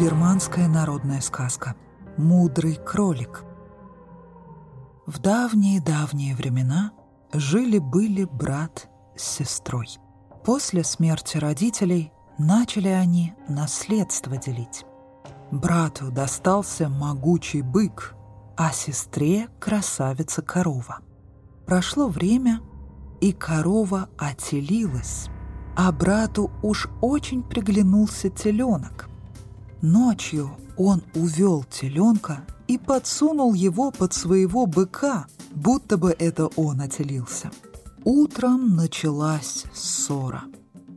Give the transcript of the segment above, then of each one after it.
Бирманская народная сказка «Мудрый кролик». В давние-давние времена жили-были брат с сестрой. После смерти родителей начали они наследство делить. Брату достался могучий бык, а сестре — красавица-корова. Прошло время, и корова отелилась, а брату уж очень приглянулся теленок. Ночью он увел теленка и подсунул его под своего быка, будто бы это он отелился. Утром началась ссора.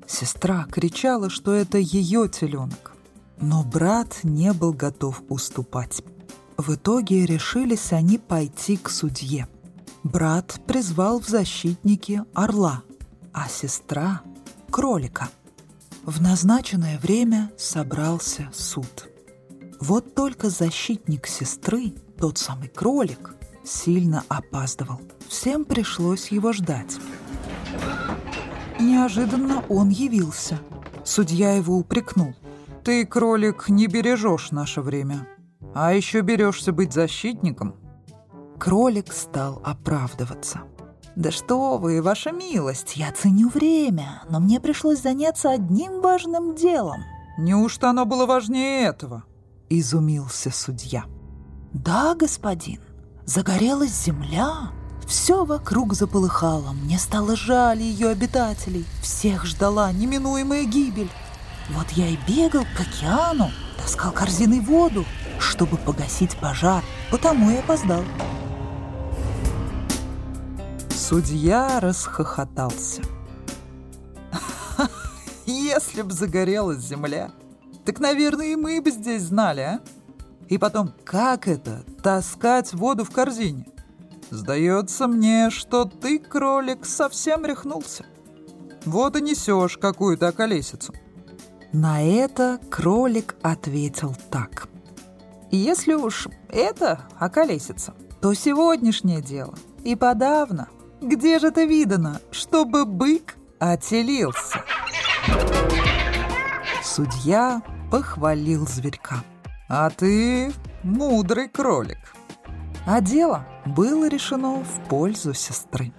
Сестра кричала, что это ее теленок. Но брат не был готов уступать. В итоге решились они пойти к судье. Брат призвал в защитники орла, а сестра — кролика — в назначенное время собрался суд. Вот только защитник сестры, тот самый кролик, сильно опаздывал. Всем пришлось его ждать. Неожиданно он явился. Судья его упрекнул. «Ты, кролик, не бережешь наше время, а еще берешься быть защитником». Кролик стал оправдываться. «Да что вы, ваша милость, я ценю время, но мне пришлось заняться одним важным делом». «Неужто оно было важнее этого?» — изумился судья. «Да, господин, загорелась земля, все вокруг заполыхало, мне стало жаль ее обитателей, всех ждала неминуемая гибель. Вот я и бегал к океану, таскал корзиной воду, чтобы погасить пожар, потому и опоздал». Судья расхохотался. Если б загорелась земля, так, наверное, и мы бы здесь знали, а? И потом, как это — таскать воду в корзине? Сдается мне, что ты, кролик, совсем рехнулся. Вот и несешь какую-то околесицу. На это кролик ответил так. Если уж это околесица, то сегодняшнее дело и подавно — где же это видано, чтобы бык отелился? Судья похвалил зверька. А ты мудрый кролик. А дело было решено в пользу сестры.